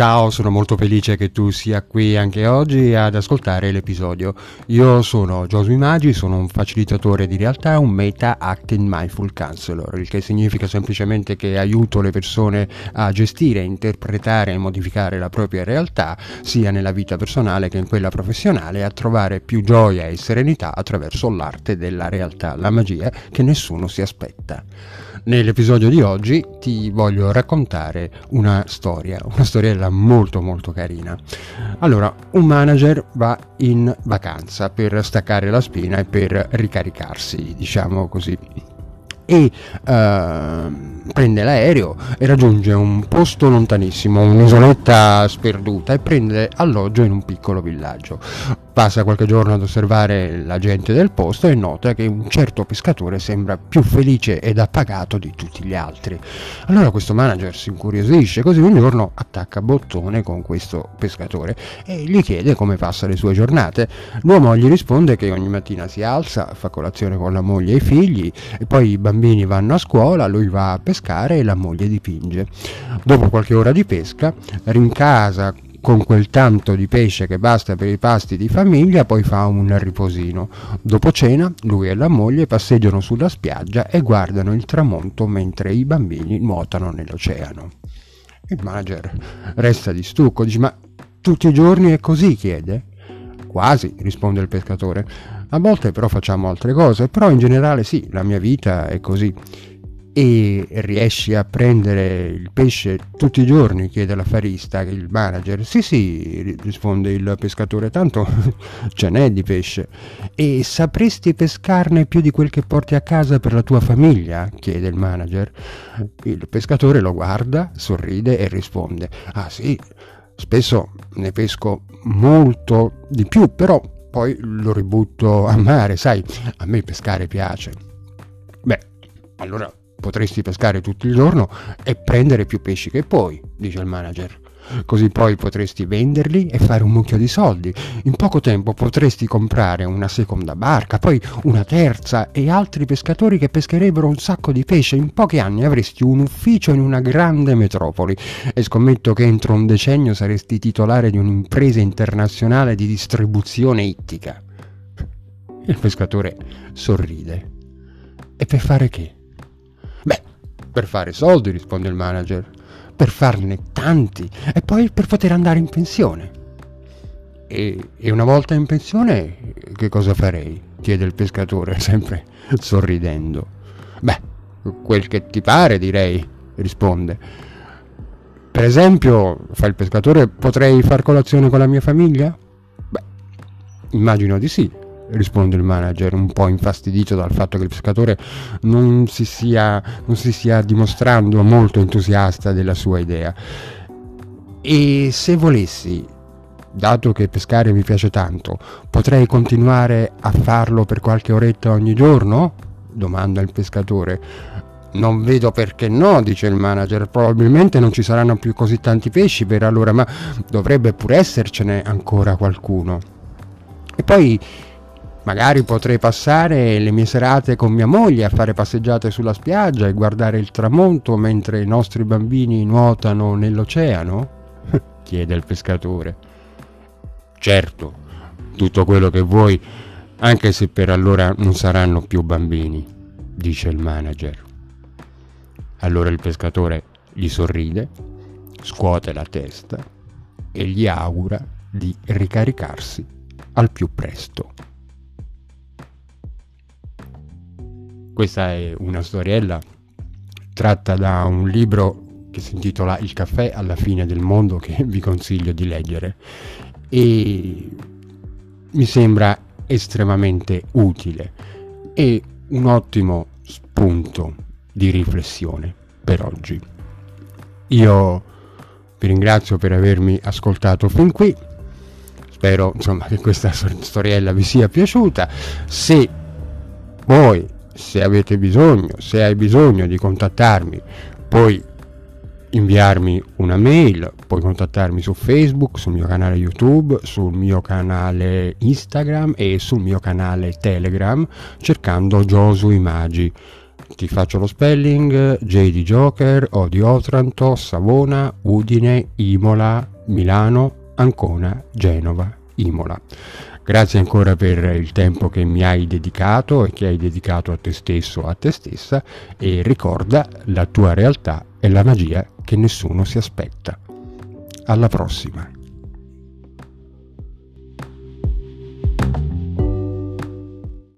Ciao, sono molto felice che tu sia qui anche oggi ad ascoltare l'episodio. Io sono Josu Imagi, sono un facilitatore di realtà, un Meta Acting Mindful Counselor, il che significa semplicemente che aiuto le persone a gestire, interpretare e modificare la propria realtà, sia nella vita personale che in quella professionale, a trovare più gioia e serenità attraverso l'arte della realtà, la magia che nessuno si aspetta. Nell'episodio di oggi ti voglio raccontare una storia, una storiella molto molto carina. Allora, un manager va in vacanza per staccare la spina e per ricaricarsi, diciamo così e uh, prende l'aereo e raggiunge un posto lontanissimo, un'isoletta sperduta e prende alloggio in un piccolo villaggio. Passa qualche giorno ad osservare la gente del posto e nota che un certo pescatore sembra più felice ed appagato di tutti gli altri. Allora questo manager si incuriosisce, così un giorno attacca bottone con questo pescatore e gli chiede come passa le sue giornate. L'uomo gli risponde che ogni mattina si alza, fa colazione con la moglie e i figli e poi i bambini vanno a scuola, lui va a pescare e la moglie dipinge. Dopo qualche ora di pesca rincasa con quel tanto di pesce che basta per i pasti di famiglia, poi fa un riposino. Dopo cena, lui e la moglie passeggiano sulla spiaggia e guardano il tramonto mentre i bambini nuotano nell'oceano. Il manager resta di stucco, dice: Ma tutti i giorni è così? chiede. Quasi, risponde il pescatore. A volte però facciamo altre cose, però in generale sì, la mia vita è così e riesci a prendere il pesce tutti i giorni? chiede l'affarista, il manager. Sì, sì, risponde il pescatore, tanto ce n'è di pesce. E sapresti pescarne più di quel che porti a casa per la tua famiglia? chiede il manager. Il pescatore lo guarda, sorride e risponde, ah sì, spesso ne pesco molto di più, però poi lo ributto a mare, sai, a me pescare piace. Beh, allora Potresti pescare tutto il giorno e prendere più pesci che puoi, dice il manager. Così poi potresti venderli e fare un mucchio di soldi. In poco tempo potresti comprare una seconda barca, poi una terza e altri pescatori che pescherebbero un sacco di pesce. In pochi anni avresti un ufficio in una grande metropoli e scommetto che entro un decennio saresti titolare di un'impresa internazionale di distribuzione ittica. Il pescatore sorride. E per fare che? Per fare soldi, risponde il manager, per farne tanti e poi per poter andare in pensione. E, e una volta in pensione che cosa farei? chiede il pescatore, sempre sorridendo. Beh, quel che ti pare, direi, risponde. Per esempio, fa il pescatore, potrei far colazione con la mia famiglia? Beh, immagino di sì, risponde il manager, un po' infastidito dal fatto che il pescatore non si sia, non si sia dimostrando molto entusiasta della sua idea. E se volessi, dato che pescare mi piace tanto, potrei continuare a farlo per qualche oretta ogni giorno? domanda il pescatore. Non vedo perché no, dice il manager. Probabilmente non ci saranno più così tanti pesci per allora, ma dovrebbe pur essercene ancora qualcuno. E poi Magari potrei passare le mie serate con mia moglie a fare passeggiate sulla spiaggia e guardare il tramonto mentre i nostri bambini nuotano nell'oceano? chiede il pescatore. Certo, tutto quello che vuoi, anche se per allora non saranno più bambini, dice il manager. Allora il pescatore gli sorride, scuote la testa e gli augura di ricaricarsi al più presto. Questa è una storiella tratta da un libro che si intitola Il caffè alla fine del mondo che vi consiglio di leggere e mi sembra estremamente utile e un ottimo spunto di riflessione per oggi. Io vi ringrazio per avermi ascoltato fin qui. Spero insomma che questa storiella vi sia piaciuta. Se voi se avete bisogno, se hai bisogno di contattarmi, puoi inviarmi una mail, puoi contattarmi su Facebook, sul mio canale YouTube, sul mio canale Instagram e sul mio canale Telegram cercando Josu Imagi. ti faccio lo spelling, J di Joker, O di Otranto, Savona, Udine, Imola, Milano, Ancona, Genova, Imola. Grazie ancora per il tempo che mi hai dedicato e che hai dedicato a te stesso, a te stessa e ricorda la tua realtà è la magia che nessuno si aspetta. Alla prossima!